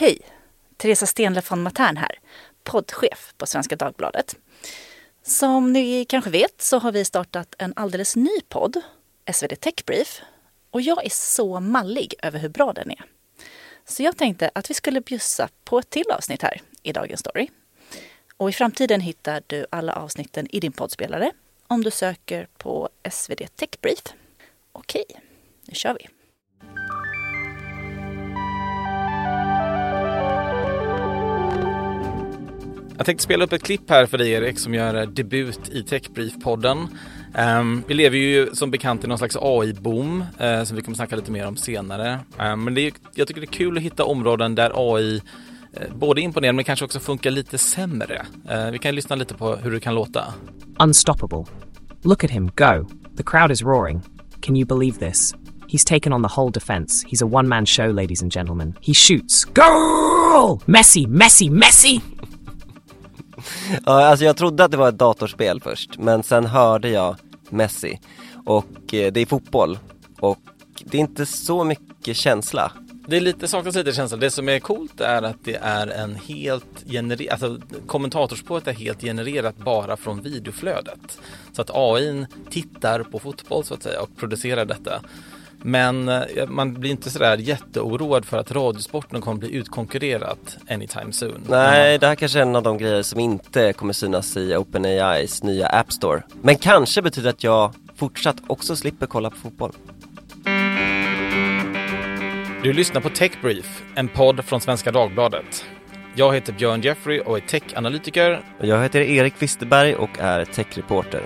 Hej! Teresa Stenle von Matern här, poddchef på Svenska Dagbladet. Som ni kanske vet så har vi startat en alldeles ny podd, SvD Tech Brief. Och jag är så mallig över hur bra den är. Så jag tänkte att vi skulle bjussa på ett till avsnitt här i dagens story. Och i framtiden hittar du alla avsnitten i din poddspelare om du söker på SvD Tech Brief. Okej, nu kör vi! Jag tänkte spela upp ett klipp här för dig Erik som gör debut i Techbrief-podden. Um, ehm, vi lever ju som bekant i någon slags AI-boom uh, eh, som vi kommer snacka lite mer om senare. Um, men det är, jag tycker det är kul att hitta områden där AI uh, eh, både imponerar men kanske också funkar lite sämre. Uh, vi kan lyssna lite på hur det kan låta. Unstoppable. Look at him go. The crowd is roaring. Can you believe this? He's taken on the whole defense. He's a one man show, ladies and gentlemen. He shoots. Goal! Messi, Messi, Messi! Ja, alltså jag trodde att det var ett datorspel först, men sen hörde jag Messi. Och eh, det är fotboll. Och det är inte så mycket känsla. Det är lite, saknas lite känsla. Det som är coolt är att det är en helt genererad, alltså kommentatorspåret är helt genererat bara från videoflödet. Så att AI tittar på fotboll så att säga och producerar detta. Men eh, man blir inte sådär jätteoroad för att radiosporten kommer bli utkonkurrerat anytime soon. Nej, det här kanske är en av de grejer som inte kommer synas i OpenAIs nya App Store. Men kanske betyder att jag fortsatt också slipper kolla på fotboll. Du lyssnar på Tech Brief, en podd från Svenska Dagbladet. Jag heter Björn Jeffrey och är techanalytiker. Jag heter Erik Wisterberg och är techreporter.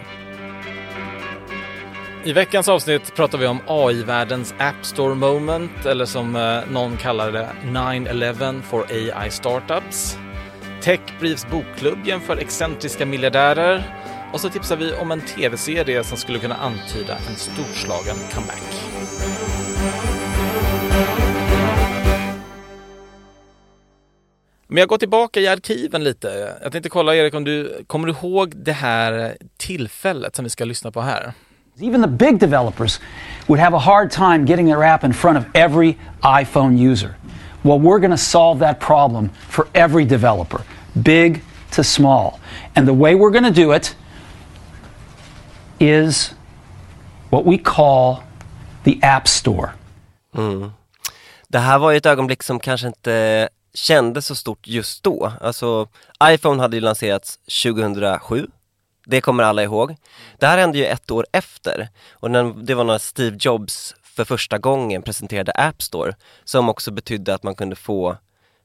I veckans avsnitt pratar vi om AI-världens App Store moment, eller som eh, någon kallar det 9-11 for AI startups. Tech Briefs bokklubb jämför excentriska miljardärer och så tipsar vi om en tv-serie som skulle kunna antyda en storslagen comeback. Men jag går tillbaka i arkiven lite. Jag tänkte kolla Erik om du kommer du ihåg det här tillfället som vi ska lyssna på här? Even the big developers would have a hard time getting their app in front of every iPhone user. Well, we're going to solve that problem for every developer, big to small. And the way we're going to do it is what we call the App Store. Mm. Det här var ju ett ögonblick som kanske inte kändes så stort just då. Alltså, iPhone hade ju lanserats 2007 det kommer alla ihåg. Det här hände ju ett år efter och det var när Steve Jobs för första gången presenterade App Store som också betydde att man kunde få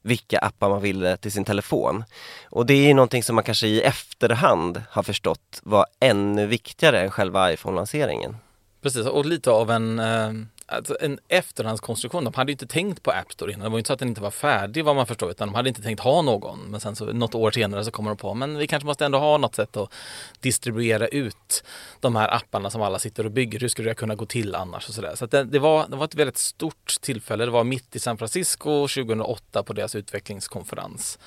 vilka appar man ville till sin telefon. Och det är ju någonting som man kanske i efterhand har förstått var ännu viktigare än själva iPhone-lanseringen. Precis, och lite av en eh alltså en efterhandskonstruktion. De hade inte tänkt på App Store innan. Det var inte så att den inte var färdig vad man förstår utan de hade inte tänkt ha någon. Men sen så något år senare så kommer de på men vi kanske måste ändå ha något sätt att distribuera ut de här apparna som alla sitter och bygger. Hur skulle det kunna gå till annars och sådär. Så, så det, det, var, det var ett väldigt stort tillfälle. Det var mitt i San Francisco 2008 på deras utvecklingskonferens.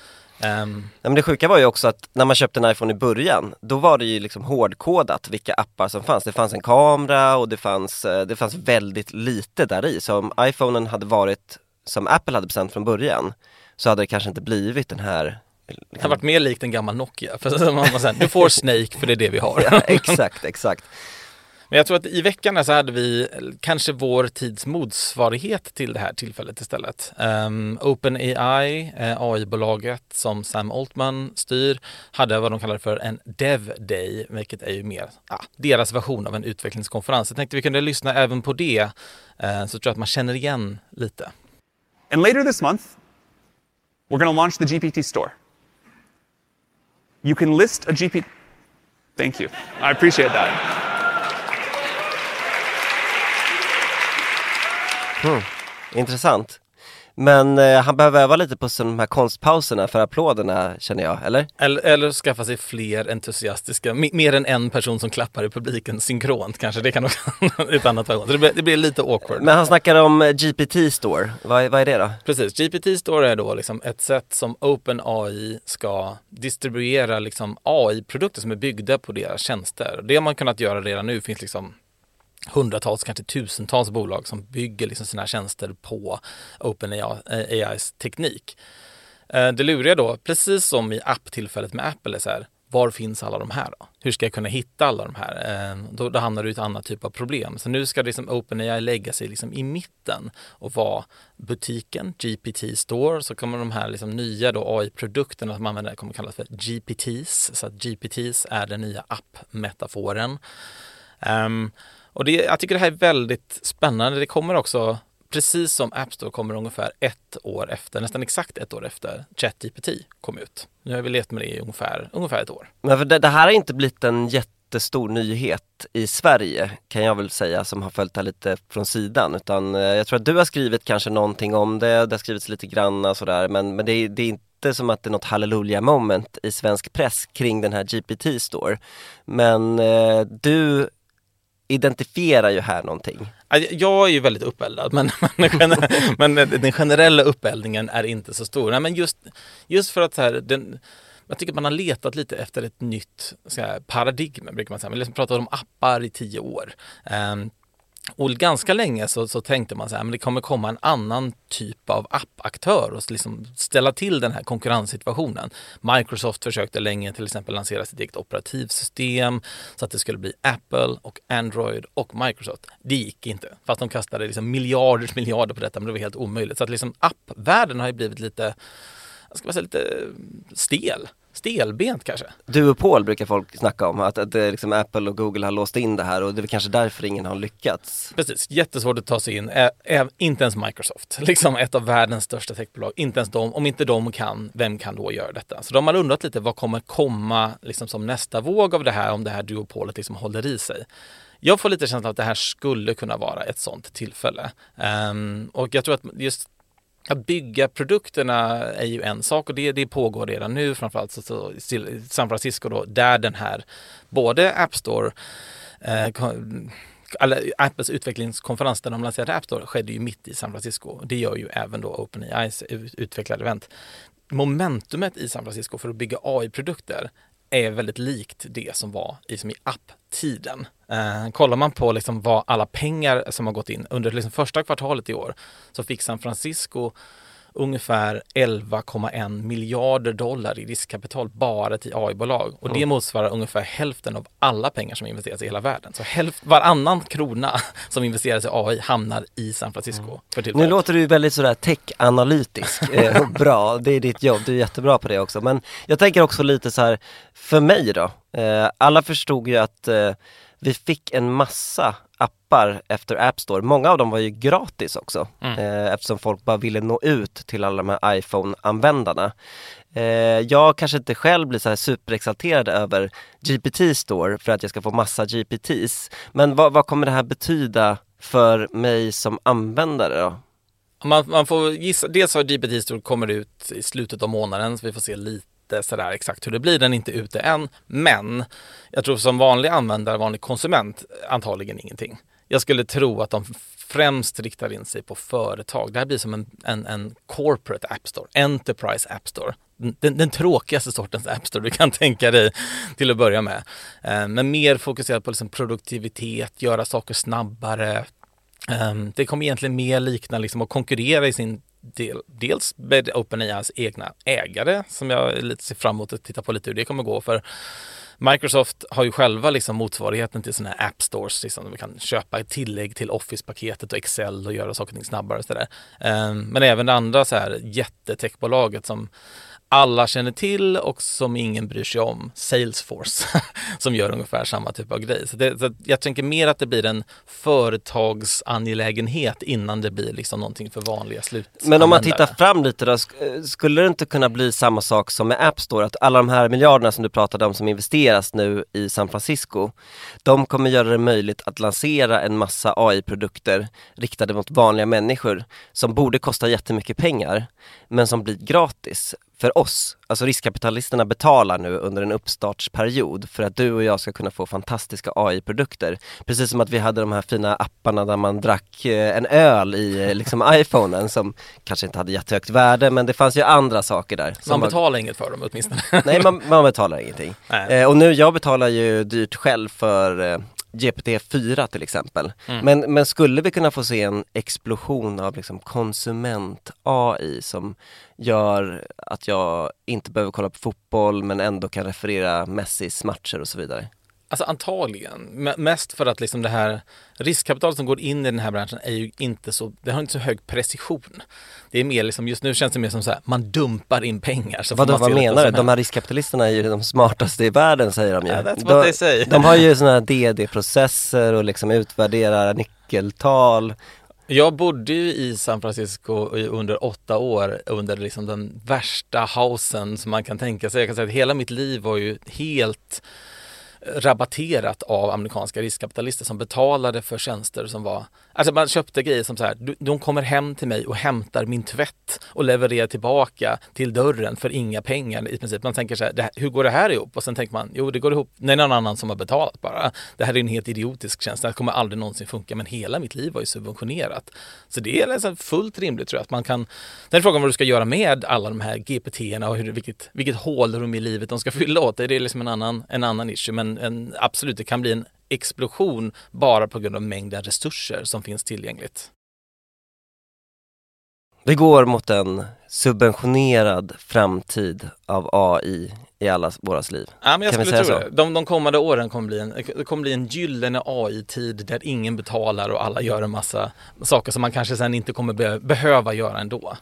Um... Ja, men det sjuka var ju också att när man köpte en iPhone i början, då var det ju liksom hårdkodat vilka appar som fanns. Det fanns en kamera och det fanns, eh, det fanns väldigt lite där i. Så om iPhonen hade varit som Apple hade bestämt från början så hade det kanske inte blivit den här liksom... Det hade varit mer likt en gammal Nokia. För man säga, du får Snake för det är det vi har. ja, exakt, exakt. Men jag tror att i veckan så hade vi kanske vår tids motsvarighet till det här tillfället istället. Um, OpenAI, eh, AI-bolaget som Sam Altman styr, hade vad de kallar för en Dev Day, vilket är ju mer ah, deras version av en utvecklingskonferens. Jag tänkte vi kunde lyssna även på det, uh, så tror jag att man känner igen lite. And later this month, we're going to launch the GPT store. You can list a GPT... Thank you. I appreciate that. Mm. Intressant. Men eh, han behöver öva lite på de här konstpauserna för applåderna känner jag, eller? Eller, eller skaffa sig fler entusiastiska, mer än en person som klappar i publiken synkront kanske. Det kan också ett annat variant. Det blir, det blir lite awkward. Men han snackar om eh, GPT Store, vad, vad är det då? Precis, GPT Store är då liksom ett sätt som OpenAI ska distribuera liksom AI-produkter som är byggda på deras tjänster. Det har man kunnat göra redan nu, finns liksom hundratals, kanske tusentals bolag som bygger liksom sina tjänster på OpenAIs teknik. Eh, det luriga då, precis som i apptillfället med Apple, är så här, var finns alla de här då? Hur ska jag kunna hitta alla de här? Eh, då, då hamnar du i ett annat typ av problem. Så nu ska liksom OpenAI lägga sig liksom i mitten och vara butiken, GPT Store, så kommer de här liksom nya AI-produkterna som man använder kommer kallas för GPTs. Så att GPTs är den nya app-metaforen. Um, och det, jag tycker det här är väldigt spännande. Det kommer också precis som App Store kommer ungefär ett år efter, nästan exakt ett år efter ChatGPT kom ut. Nu har vi levt med det i ungefär, ungefär ett år. Men för det, det här har inte blivit en jättestor nyhet i Sverige kan jag väl säga som har följt det här lite från sidan utan eh, jag tror att du har skrivit kanske någonting om det, det har skrivits lite granna sådär men, men det, är, det är inte som att det är något halleluja moment i svensk press kring den här GPT store. Men eh, du identifierar ju här någonting. Jag är ju väldigt uppeldad men, men, den generella uppeldningen är inte så stor. Nej, men just, just för att så här, den, jag tycker man har letat lite efter ett nytt här, paradigm, brukar man säga. Man har liksom pratat om appar i tio år. Um, och ganska länge så, så tänkte man så här, men det kommer komma en annan typ av appaktör och liksom ställa till den här konkurrenssituationen. Microsoft försökte länge till exempel lansera sitt eget operativsystem så att det skulle bli Apple och Android och Microsoft. Det gick inte, fast de kastade liksom miljarders miljarder på detta, men det var helt omöjligt. Så att liksom appvärlden har ju blivit lite, jag ska säga lite eh, stel stelbent kanske. Duopol brukar folk snacka om, att, att liksom Apple och Google har låst in det här och det är kanske därför ingen har lyckats. Precis, jättesvårt att ta sig in. Ä inte ens Microsoft, liksom ett av världens största techbolag. Inte ens de, om inte de kan, vem kan då göra detta? Så de har undrat lite, vad kommer komma liksom som nästa våg av det här om det här duopolet liksom håller i sig? Jag får lite känslan att det här skulle kunna vara ett sånt tillfälle. Um, och jag tror att just att bygga produkterna är ju en sak och det, det pågår redan nu, framförallt så, så, San Francisco då, där den här både App Store eh, eller Apples utvecklingskonferens där de lanserade App Store skedde ju mitt i San Francisco. Det gör ju även då OpenAIs utvecklade event. Momentumet i San Francisco för att bygga AI-produkter är väldigt likt det som var i, i apptiden. Eh, kollar man på liksom vad alla pengar som har gått in under liksom första kvartalet i år så fick San Francisco ungefär 11,1 miljarder dollar i riskkapital bara till AI-bolag. Och det motsvarar ungefär hälften av alla pengar som investeras i hela världen. Så hälft, varannan krona som investeras i AI hamnar i San Francisco. Mm. nu låter du väldigt sådär tech-analytisk. eh, bra, det är ditt jobb, du är jättebra på det också. Men jag tänker också lite så här, för mig då, eh, alla förstod ju att eh, vi fick en massa appar efter App Store. Många av dem var ju gratis också mm. eh, eftersom folk bara ville nå ut till alla de här iPhone-användarna. Eh, jag kanske inte själv blir så här superexalterad över GPT Store för att jag ska få massa GPTs. Men vad, vad kommer det här betyda för mig som användare då? Man, man får gissa, dels har GPT Store kommer ut i slutet av månaden så vi får se lite inte sådär exakt hur det blir, den är inte ute än. Men jag tror som vanlig användare, vanlig konsument, antagligen ingenting. Jag skulle tro att de främst riktar in sig på företag. Det här blir som en, en, en corporate app store, enterprise app store. Den, den, tråkigaste sortens app store du kan tänka dig till att börja med. Eh, men mer fokuserat på liksom produktivitet, göra saker snabbare. Ehm, det kommer egentligen mer likna liksom att konkurrera i sin del, dels med OpenAIs egna ägare som jag lite ser fram emot att titta på lite hur det kommer gå för Microsoft har ju själva liksom motsvarigheten till sådana här app stores, liksom, vi kan köpa ett tillägg till Office-paketet och Excel och göra saker och ting snabbare. Och så där. Ehm, men även det andra så här jättetechbolaget som alla känner till och som ingen bryr sig om, Salesforce, som gör ungefär samma typ av grej. Så, det, så jag tänker mer att det blir en företagsangelägenhet innan det blir liksom någonting för vanliga slut. Men om man tittar fram lite då, skulle det inte kunna bli samma sak som med App Store? Att alla de här miljarderna som du pratade om som investeras nu i San Francisco, de kommer göra det möjligt att lansera en massa AI-produkter riktade mot vanliga människor som borde kosta jättemycket pengar, men som blir gratis för oss, alltså riskkapitalisterna betalar nu under en uppstartsperiod för att du och jag ska kunna få fantastiska AI-produkter. Precis som att vi hade de här fina apparna där man drack eh, en öl i eh, liksom iPhonen som kanske inte hade jättehögt värde men det fanns ju andra saker där. Man betalar var... inget för dem åtminstone. Nej, man, man betalar ingenting. Eh, och nu, jag betalar ju dyrt själv för eh, GPT-4 till exempel. Men, men skulle vi kunna få se en explosion av liksom konsument-AI som gör att jag inte behöver kolla på fotboll men ändå kan referera Messis matcher och så vidare? Alltså antagligen. M- Mest för att liksom det här riskkapitalet som går in i den här branschen är ju inte så, det har inte så hög precision. Det är mer liksom, just nu känns det mer som så här, man dumpar in pengar. Så Vadå, vad menar du? De här riskkapitalisterna är ju de smartaste i världen säger de ju. Yeah, that's de, what they say. de har ju sådana här DD-processer och liksom utvärderar nyckeltal. Jag bodde ju i San Francisco under åtta år under liksom den värsta hausen som man kan tänka sig. Jag kan säga att hela mitt liv var ju helt rabatterat av amerikanska riskkapitalister som betalade för tjänster som var, alltså man köpte grejer som så här, de kommer hem till mig och hämtar min tvätt och levererar tillbaka till dörren för inga pengar i princip. Man tänker så här, här, hur går det här ihop? Och sen tänker man, jo det går ihop, det är någon annan som har betalat bara. Det här är en helt idiotisk tjänst, det här kommer aldrig någonsin funka, men hela mitt liv var ju subventionerat. Så det är liksom fullt rimligt tror jag, att man kan, den är frågan vad du ska göra med alla de här GPT-erna och hur, vilket, vilket hålrum i livet de ska fylla åt dig. Det är liksom en annan, en annan issue, men en, absolut, det kan bli en explosion bara på grund av mängden resurser som finns tillgängligt. Vi går mot en subventionerad framtid av AI i allas våras liv. Ja, men jag Kan skulle säga tro så? det. De, de kommande åren kommer bli en, det kommer bli en gyllene AI-tid där ingen betalar och alla gör en massa saker som man kanske sen inte kommer be, behöva göra ändå.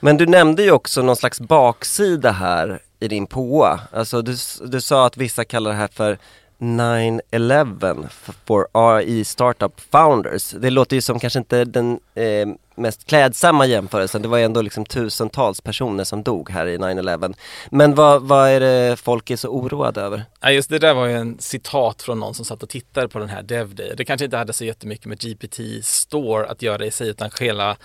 Men du nämnde ju också någon slags baksida här i din påa. Alltså du, du sa att vissa kallar det här för 9-11 for AI startup founders. Det låter ju som kanske inte den eh, mest klädsamma jämförelsen. Det var ju ändå liksom tusentals personer som dog här i 9-11. Men vad, vad är det folk är så oroade över? Ja, just det där var ju en citat från någon som satt och tittade på den här DevDay. Det kanske inte hade så jättemycket med GPT Store att göra i sig utan hela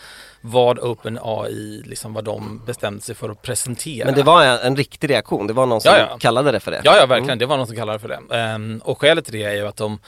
vad OpenAI, liksom vad de bestämde sig för att presentera. Men det var en, en riktig reaktion. Det var någon som Ja, ja. kallade det för det. Ja, ja verkligen. Det var någon som kallade det för det. Ehm, och skälet till det är ju att de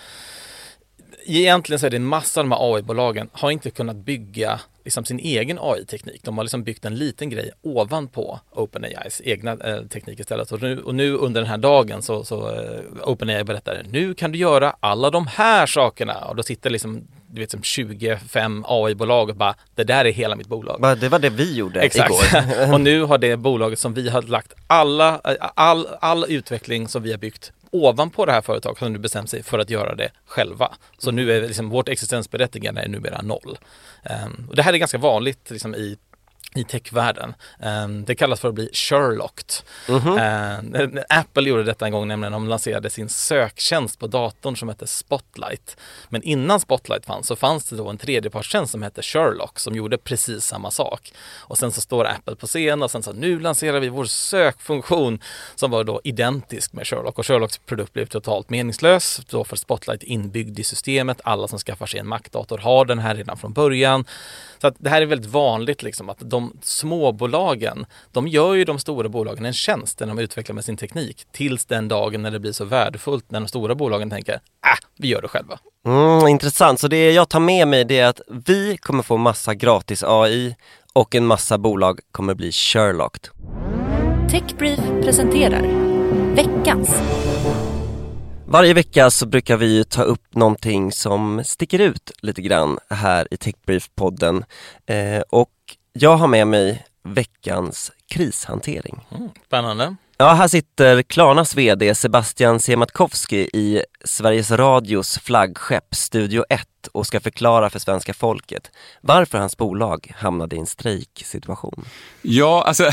Egentligen så är det en massa av de här AI-bolagen har inte kunnat bygga liksom sin egen AI-teknik. De har liksom byggt en liten grej ovanpå OpenAIs egna eh, teknik istället. Och nu, och nu under den här dagen så, så eh, OpenAI berättar nu kan du göra alla de här sakerna. Och då sitter liksom du vet som 25 AI-bolag och bara det där är hela mitt bolag. Det var det vi gjorde Exakt. igår. och nu har det bolaget som vi har lagt alla, all, all utveckling som vi har byggt ovanpå det här företaget har nu bestämt sig för att göra det själva. Så nu är liksom vårt existensberättigande är numera noll. Um, och det här är ganska vanligt liksom, i i techvärlden. Um, det kallas för att bli Sherlocked. Uh, Apple gjorde detta en gång nämligen de lanserade sin söktjänst på datorn som hette Spotlight. Men innan Spotlight fanns så fanns det då en tredjepartstjänst som hette Sherlock som gjorde precis samma sak. Och sen så står Apple på scen och sen så nu lanserar vi vår sökfunktion som var då identisk med Sherlock och Sherlocks produkt blev totalt meningslös då för Spotlight inbyggd i systemet. Alla som skaffar sig en Mac-dator har den här redan från början. Så att det här är väldigt vanligt liksom att de småbolagen, de gör ju de stora bolagen en tjänst när de utvecklar med sin teknik tills den dagen när det blir så värdefullt när de stora bolagen tänker, äh, vi gör det själva. Mm, intressant, så det jag tar med mig det är att vi kommer få massa gratis AI och en massa bolag kommer bli Sherlocked. Techbrief presenterar veckans Varje vecka så brukar vi ta upp någonting som sticker ut lite grann här i Techbrief-podden eh, och jag har med mig veckans krishantering. Mm, spännande. Ja, här sitter Klarnas VD Sebastian Siemiatkowski i Sveriges Radios flaggskepp Studio 1 och ska förklara för svenska folket varför hans bolag hamnade i en strejksituation. Ja, alltså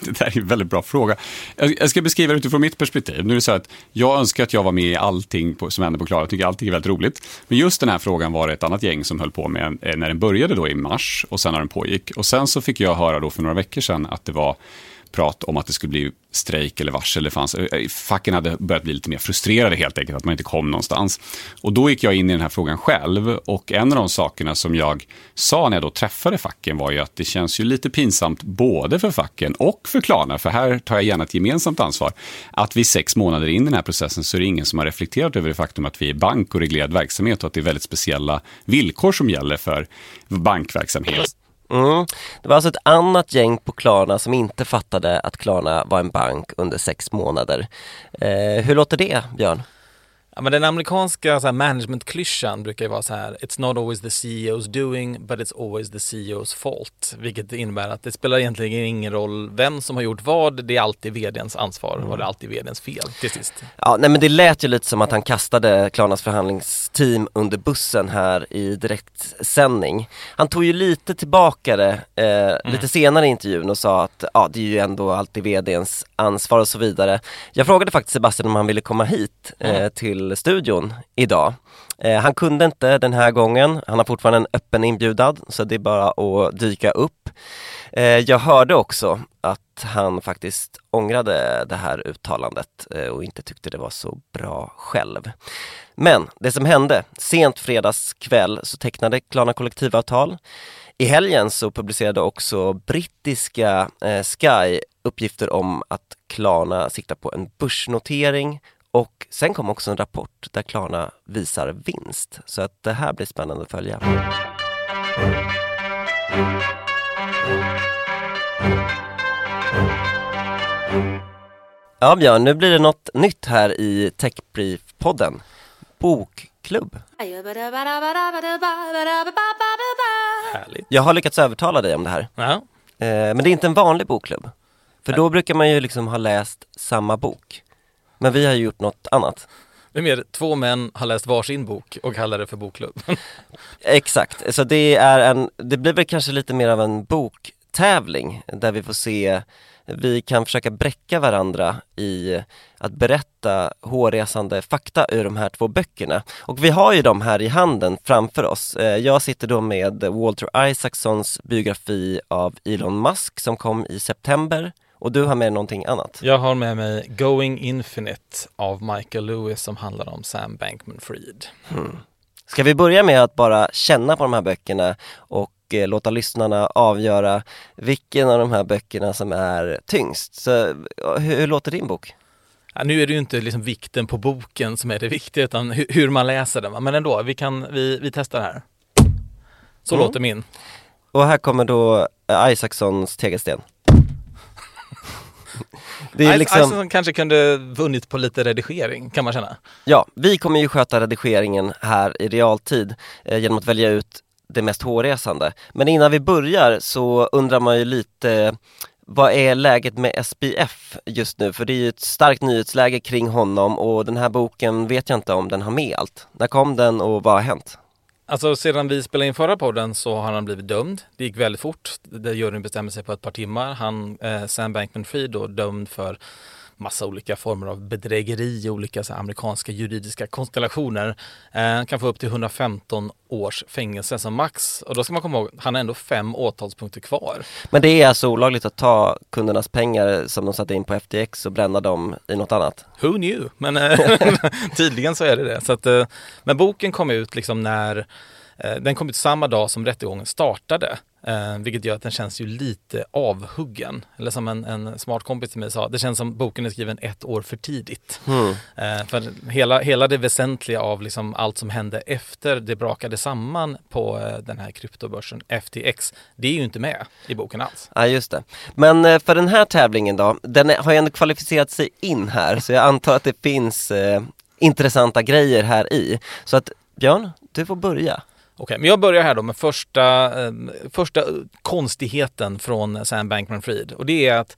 det där är en väldigt bra fråga. Jag, ska beskriva det utifrån mitt perspektiv. Nu är det så att jag önskar att jag var med i allting på, som händer på Klara. Jag tycker allting är väldigt roligt. Men just den här frågan var det ett annat gäng som höll på med eh, när den började då i mars och sen när den pågick. Och sen så fick jag höra då för några veckor sedan att det var prat om att det skulle bli strejk eller varsel. Det fanns, eh, facken hade börjat bli lite mer frustrerade helt enkelt, att man inte kom någonstans. Och då gick jag in i den här frågan själv och en av de sakerna som jag sa när jag då träffade facken var ju att det känns ju lite pinsamt både för facken och för Klarna, för här tar jag gärna ett gemensamt ansvar, att vi sex månader in i den här processen så är det ingen som har reflekterat över det faktum att vi är bank och reglerad verksamhet och att det är väldigt speciella villkor som gäller för bankverksamhet. Mm. Det var alltså ett annat gäng på Klarna som inte fattade att Klarna var en bank under sex månader. Eh, hur låter det, Björn? Ja, men den amerikanska så här, management-klyschan brukar ju vara så här It's not always the CEO's doing but it's always the CEO's fault. Vilket innebär att det spelar egentligen ingen roll vem som har gjort vad. Det är alltid vdns ansvar och det är alltid vdns fel till sist. Ja, nej men det lät ju lite som att han kastade Klarnas förhandlingsteam under bussen här i direktsändning. Han tog ju lite tillbaka det eh, lite senare i intervjun och sa att ja, det är ju ändå alltid vdns ansvar och så vidare. Jag frågade faktiskt Sebastian om han ville komma hit eh, till till studion idag. Eh, han kunde inte den här gången, han har fortfarande en öppen inbjudan så det är bara att dyka upp. Eh, jag hörde också att han faktiskt ångrade det här uttalandet eh, och inte tyckte det var så bra själv. Men det som hände, sent fredagskväll så tecknade Klarna kollektivavtal. I helgen så publicerade också brittiska eh, Sky uppgifter om att Klarna siktar på en börsnotering och sen kom också en rapport där Klarna visar vinst. Så att det här blir spännande att följa. Ja Björn, nu blir det något nytt här i Techbrief-podden. Bokklubb. Härligt. Jag har lyckats övertala dig om det här. Ja. Eh, men det är inte en vanlig bokklubb. För då brukar man ju liksom ha läst samma bok. Men vi har gjort något annat. Det är mer två män har läst varsin bok och kallar det för bokklubb. Exakt, så det är en, det blir väl kanske lite mer av en boktävling där vi får se, vi kan försöka bräcka varandra i att berätta hårresande fakta ur de här två böckerna. Och vi har ju dem här i handen framför oss. Eh, Jag sitter då med Walter Isaacsons biografi av Elon Musk som kom i september och du har med någonting annat. Jag har med mig Going Infinite av Michael Lewis som handlar om Sam Bankman-Fried. Ska vi börja med att bara känna på de här böckerna och eh, låta lyssnarna avgöra vilken av de här böckerna som är tyngst? Så, ja, hur, hur låter din bok? Ja, nu är det ju inte liksom vikten på boken som är det viktiga utan hur, hur man läser den. Men ändå, vi, kan, vi, vi testar här. Så Mm. låter min. Och här kommer då eh, Isaacsons tegelsten. Det är liksom, Isaacson kanske kunde vunnit på lite redigering kan man känna. ja, vi kommer ju sköta redigeringen här i realtid eh, genom att välja ut det mest hårresande. Men innan vi börjar så undrar man ju lite vad är läget med SPF just nu? För det är ju ett starkt nyhetsläge kring honom och den här boken vet jag inte om den har med allt. När kom den och vad har hänt? Alltså sedan vi spelade in förra podden så har han blivit dömd. Det gick väldigt fort. Det juryn bestämde sig på ett par timmar. Han, eh, Sam Bankman-Fried då dömd för massa olika former av bedrägeri, olika så amerikanska juridiska konstellationer. Eh, kan få upp till 115 års fängelse som max. Och då ska man komma ihåg, han har ändå fem åtalspunkter kvar. Men det är alltså olagligt att ta kundernas pengar som de satte in på FTX och bränna dem i något annat? Who knew? Men eh, tydligen så är det det. Så att, eh, men boken kom ut liksom när eh, den kom ut samma dag som rättegången startade. Eh, vilket gör att den känns ju lite avhuggen. Eller som en, en smart kompis till mig sa, det känns som boken är skriven ett år för tidigt. Eh, för hela, hela det väsentliga av liksom allt som hände efter det brakade samman på eh, den här kryptobörsen FTX, det är ju inte med i boken alls. Ja just det. Men eh, för den här tävlingen då, den är, har ju ändå kvalificerat sig in här så jag antar att det finns eh, intressanta grejer här i. Så att Björn, du får börja. Okej, men jag börjar här då med första, eh, första konstigheten från Sam Bankman-Fried. Och det är att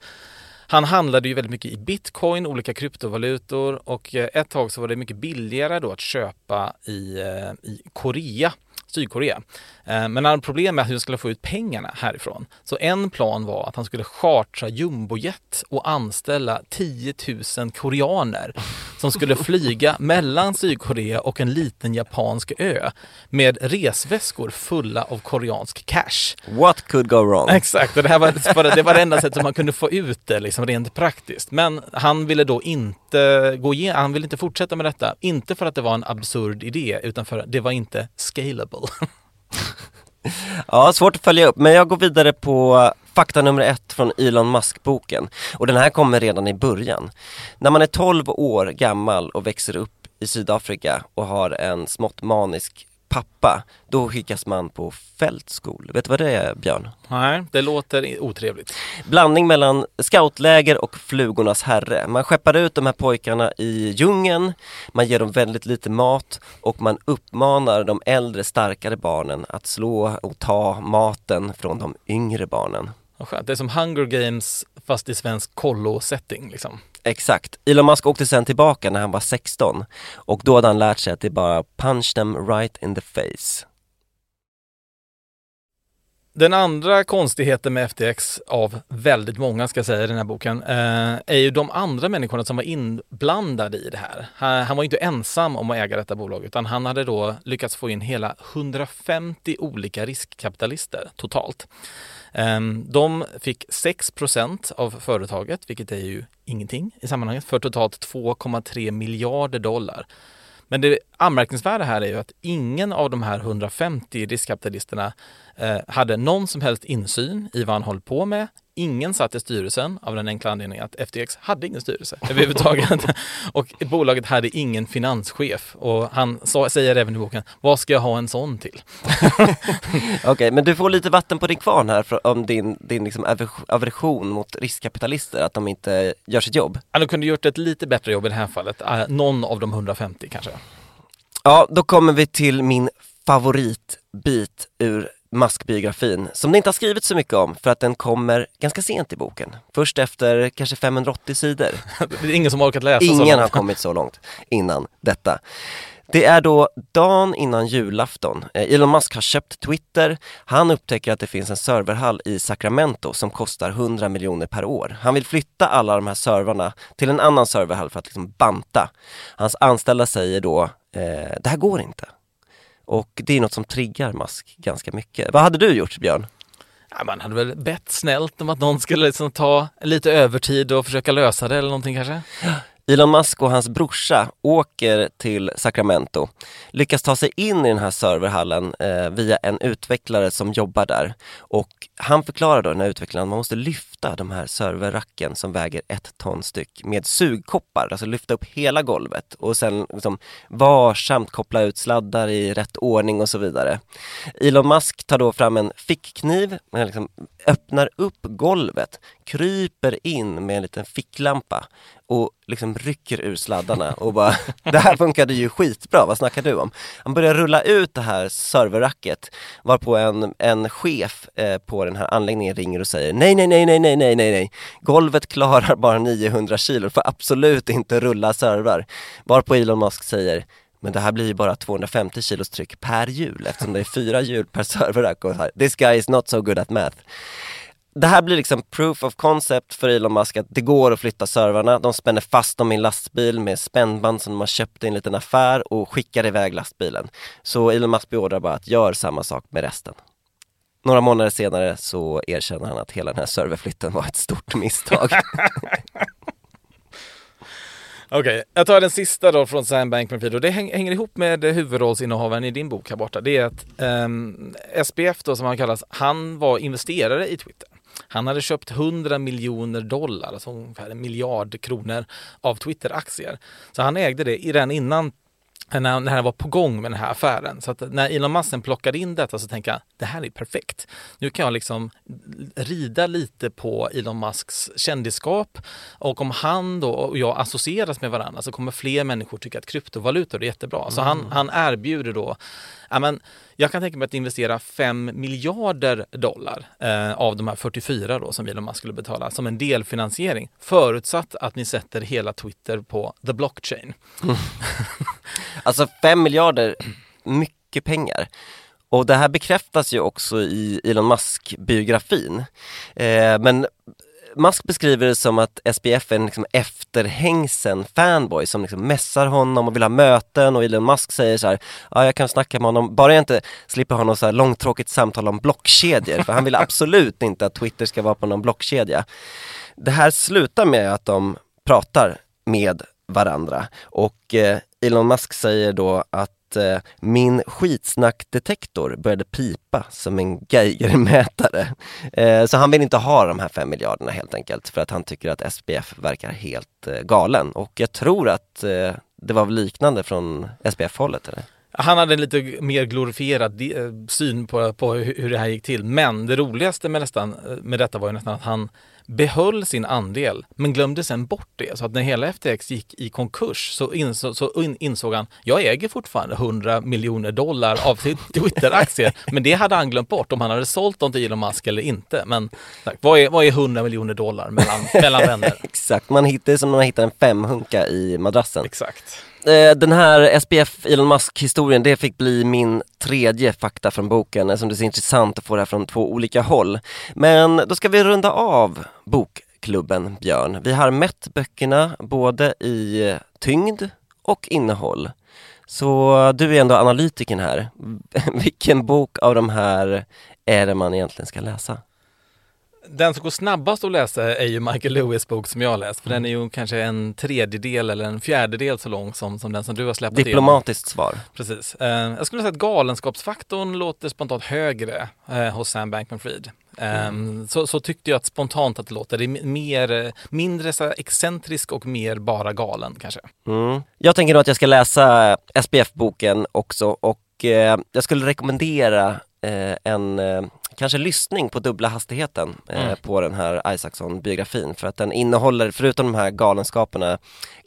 han handlade ju väldigt mycket i bitcoin, olika kryptovalutor och eh, ett tag så var det mycket billigare då att köpa i, eh, i Korea, Sydkorea. Eh, Men han hade problem med hur han skulle få ut pengarna härifrån. Så en plan var att han skulle chartra jumbojet och anställa 10 000 koreaner som skulle flyga mellan Sydkorea och en liten japansk ö med resväskor fulla av koreansk cash. What could go wrong? Exakt, och det här var, det var det enda sättet som man kunde få ut det liksom rent praktiskt. Men han ville då inte gå igenom, han ville inte fortsätta med detta. Inte för att det var en absurd idé, utan för att det var inte scalable. Ja, svårt att följa upp, men jag går vidare på fakta nummer ett från Elon Musk-boken. Och den här kommer redan i början. När man är 12 år gammal och växer upp i Sydafrika och har en smått manisk pappa, då skickas man på fältskol. Vet du vad det är Björn? Nej, det låter otrevligt. Blandning mellan scoutläger och flugornas herre. Man skeppar ut de här pojkarna i djungeln, man ger dem väldigt lite mat och man uppmanar de äldre starkare barnen att slå och ta maten från de yngre barnen. Det är som Hunger Games fast i svensk kollo-setting liksom. Exakt. Elon Musk åkte sen tillbaka när han var 16 och då hade han lärt sig att det är bara punch them right in the face. Den andra konstigheten med FTX av väldigt många ska jag säga i den här boken eh, är ju de andra människorna som var inblandade i det här. Han, han var inte ensam om att äga detta bolag utan han hade då lyckats få in hela 150 olika riskkapitalister totalt. Eh, de fick 6% av företaget, vilket är ju ingenting i sammanhanget, för totalt 2,3 miljarder dollar. Men det anmärkningsvärda här är ju att ingen av de här 150 riskkapitalisterna eh, hade någon som helst insyn i vad han höll på med. Ingen satt i styrelsen av den enkla anledningen att FTX hade ingen styrelse överhuvudtaget. och bolaget hade ingen finanschef och han sa, säger även i boken, vad ska jag ha en sån till? Okej, okay, men du får lite vatten på din kvarn här för, om din, din liksom aversion mot riskkapitalister, att de inte gör sitt jobb. Ja, de kunde gjort ett lite bättre jobb i det här fallet, uh, någon av de 150 kanske. Ja, då kommer vi till min favoritbit ur Musk-biografin, som det inte har skrivits så mycket om för att den kommer ganska sent i boken. Först efter kanske 580 sidor. det är ingen som har orkat läsa Ingen så långt. har kommit så långt innan detta. Det är då dagen innan julafton. Eh, Elon Musk har köpt Twitter. Han upptäcker att det finns en serverhall i Sacramento som kostar 100 miljoner per år. Han vill flytta alla de här servrarna till en annan serverhall för att liksom banta. Hans anställda säger då, eh, det här går inte. Och det är något som triggar Musk ganska mycket. Vad hade du gjort Björn? Ja, man hade väl bett snällt om att någon skulle liksom ta lite övertid och försöka lösa det eller någonting kanske? Elon Musk och hans brorsa åker till Sacramento, lyckas ta sig in i den här serverhallen eh, via en utvecklare som jobbar där. Och han förklarar då, den här utvecklaren, att man måste lyfta de här serverracken som väger ett ton styck med sugkoppar, alltså lyfta upp hela golvet och sen liksom varsamt koppla ut sladdar i rätt ordning och så vidare. Elon Musk tar då fram en fickkniv, liksom öppnar upp golvet, kryper in med en liten ficklampa och liksom rycker ur sladdarna och bara Det här funkade ju skitbra, vad snackar du om? Han börjar rulla ut det här serverracket varpå en, en chef eh, på den här anläggningen ringer och säger nej, nej, nej, nej, nej, nej, nej, nej Golvet klarar bara 900 kilo, får absolut inte rulla servrar Varpå Elon Musk säger men det här blir ju bara 250 kilos tryck per hjul eftersom det är fyra hjul per serverrack och så här. This guy is not so good at math det här blir liksom proof of concept för Elon Musk att det går att flytta servrarna. De spänner fast dem i en lastbil med spännband som de har köpt i en liten affär och skickar iväg lastbilen. Så Elon Musk beordrar bara att gör samma sak med resten. Några månader senare så erkänner han att hela den här serverflytten var ett stort misstag. Okej, okay, jag tar den sista då från Sam Bankman-Fried och det hänger ihop med huvudrollsinnehavaren i din bok här borta. Det är att ehm, um, SPF då som han kallas, han var investerare i Twitter. Han hade köpt 100 miljoner dollar, alltså ungefär en miljard kronor av Twitter-aktier. Så han ägde det redan innan när, när han var på gång med den här affären. Så att när Elon Musk plockade in detta så tänkte jag, det här är perfekt. Nu kan jag liksom rida lite på Elon Musks kändisskap och om han då och jag associeras med varandra så kommer fler människor tycka att kryptovalutor är jättebra. Så han, mm. han erbjuder då ja, men jag kan tänka mig att investera 5 miljarder dollar eh, av de här 44 då som Elon Musk skulle betala som en delfinansiering förutsatt att ni sätter hela Twitter på the blockchain. Mm. alltså 5 miljarder, mycket pengar. Och det här bekräftas ju också i Elon Musk-biografin. Eh, men Musk beskriver det som att SPF är en liksom efterhängsen fanboy som liksom messar honom och vill ha möten och Elon Musk säger så här, ja jag kan snacka med honom, bara jag inte slipper ha något så här långtråkigt samtal om blockkedjor, för han vill absolut inte att Twitter ska vara på någon blockkedja. Det här slutar med att de pratar med varandra och eh, Elon Musk säger då att eh, min skitsnackdetektor började pipa som en Geigermätare. Eh, så han vill inte ha de här fem miljarderna helt enkelt för att han tycker att SPF verkar helt eh, galen. Och jag tror att eh, det var liknande från SPF-hållet eller? Han hade en lite mer glorifierad eh, syn på, på hur det här gick till. Men det roligaste med, nästan, eh, med detta var ju nästan att han behöll sin andel men glömde sen bort det. Så att när hela FTX gick i konkurs så, inså, så in, insåg han jag äger fortfarande 100 miljoner dollar av Twitter-aktier. men det hade han glömt bort om han hade sålt dem till Elon Musk eller inte. Men tack, vad, är, vad är 100 miljoner dollar mellan, mellan vänner? Exakt, man hittar, som när man hittar en femhunka i madrassen. Exakt. Eh, den här SPF Elon Musk historien, det fick bli min tredje fakta från boken eftersom det är så intressant att få det här från två olika håll. Men då ska vi runda av bokklubben Björn. Vi har mätt böckerna både i tyngd och innehåll. Så du är ändå analytiken här. Vilken bok av de här är det man egentligen ska läsa? Den som går snabbast att läsa är ju Michael Lewis bok som jag har läst. För den är ju kanske en tredjedel eller en fjärdedel så lång som, som den som du har släppt igenom. Diplomatiskt svar. Precis. Eh, jag skulle säga att galenskapsfaktorn låter spontant högre eh, hos Sam Bankman-Fried. Eh, så, så tyckte jag att spontant att det låter. Det är mer, eh, mindre så excentrisk och mer bara galen kanske. Mm. Jag tänker nog att jag ska läsa SPF-boken också och eh, jag skulle rekommendera eh, en eh, kanske lyssning på dubbla hastigheten eh, Mm. på den här Isaacson-biografin för att den innehåller, förutom de här galenskaperna,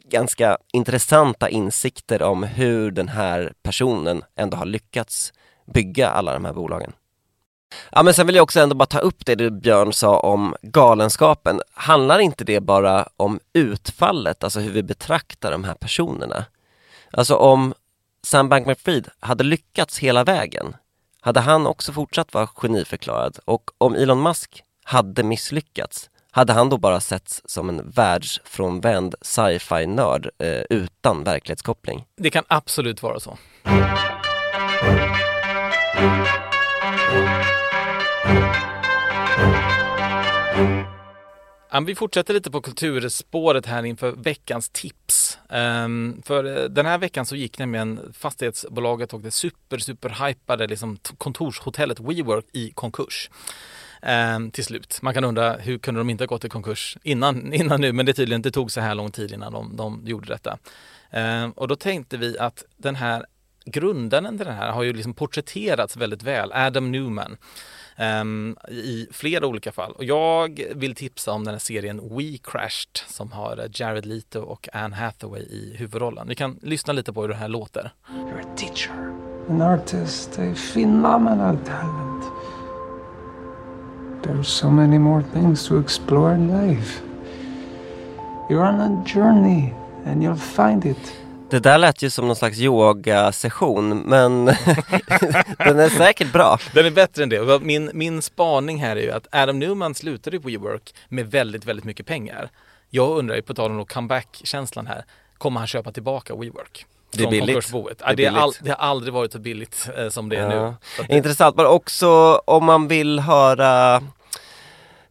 ganska intressanta insikter om hur den här personen ändå har lyckats bygga alla de här bolagen. Ja men sen vill jag också ändå bara ta upp det du Björn sa om galenskapen. Handlar inte det bara om utfallet, alltså hur vi betraktar de här personerna? Alltså om Sam Bankman-Fried hade lyckats hela vägen, hade han också fortsatt vara geniförklarad? Och om Elon Musk hade misslyckats, hade han då bara setts som en världsfrånvänd sci-fi-nörd eh, utan verklighetskoppling? Det kan absolut vara så. Ja, vi fortsätter lite på kulturspåret här inför veckans tips. Ehm, för eh, den här veckan så gick nämligen fastighetsbolaget och det super, super hypade liksom kontorshotellet WeWork i konkurs. Ehm, till slut. Man kan undra hur kunde de inte ha gått i konkurs innan, innan nu, men det tydligen det tog så här lång tid innan de, de gjorde detta. Ehm, och då tänkte vi att den här grundaren till den här har ju liksom porträtterats väldigt väl, Adam Newman ehm, i flera olika fall. Och jag vill tipsa om den här serien We Crashed som har Jared Leto och Anne Hathaway i huvudrollen. Vi kan lyssna lite på hur det här låter. You're a teacher, an artist, a phenomenal talent. There's so many more things to explore in life. You're on a journey and you'll find it. Det där lät ju som någon slags yoga-session, men den är säkert bra. Den är bättre än det. Min, min spaning här är ju att Adam Newman slutade i WeWork med väldigt, väldigt mycket pengar. Jag undrar ju, på tal om comeback-känslan här, kommer han köpa tillbaka WeWork? Det är billigt. Det är det, är all, det har aldrig varit så billigt eh, som det är Ja. nu. Det, Intressant, men också om man vill höra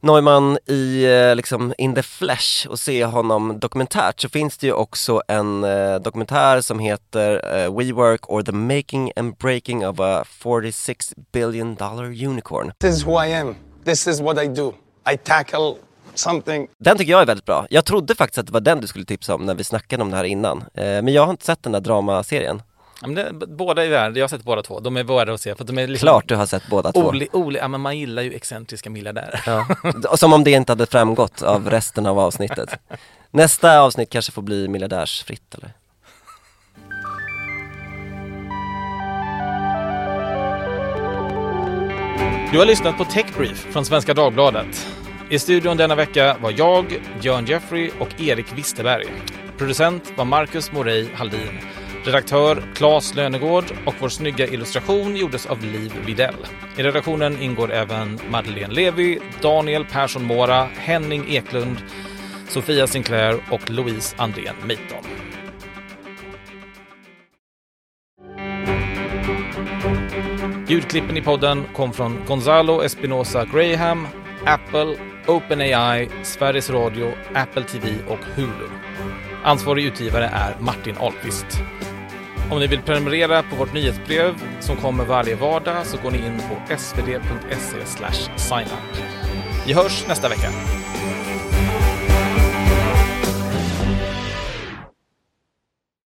Neumann i eh, liksom in the flesh och se honom dokumentärt så finns det ju också en eh, dokumentär som heter eh, WeWork or the making and breaking of a 46 billion dollar unicorn. This is who I am. This is what I do. I tackle something. Den tycker jag är väldigt bra. Jag trodde faktiskt att det var den du skulle tipsa om när vi snackade om det här innan. Eh, men jag har inte sett den där dramaserien. Ja, men det, båda är värda, jag har sett båda två. De är värda att se för att de är liksom Klart du har sett båda två. Oli, oli, ja, men man gillar ju excentriska miljardärer. Ja. Som om det inte hade framgått av resten av avsnittet. Nästa avsnitt kanske får bli miljardärsfritt eller? Du har lyssnat på Techbrief från Svenska Dagbladet. I studion denna vecka var jag, Björn Jeffrey och Erik Wisterberg. Producent var Marcus Morey Haldin. Redaktör Claes Lönegård och vår snygga illustration gjordes av Liv Videll. I redaktionen ingår även Madeleine Levi, Daniel Persson Mora, Henning Eklund, Sofia Sinclair och Louise Andrén Meiton. Ljudklippen i podden kom från Gonzalo Espinosa Graham, Apple, OpenAI, Sveriges Radio, Apple TV och Hulu. Ansvarig utgivare är Martin Ahlqvist. Om ni vill prenumerera på vårt nyhetsbrev som kommer varje vardag så går ni in på svd.se signup. Vi hörs nästa vecka.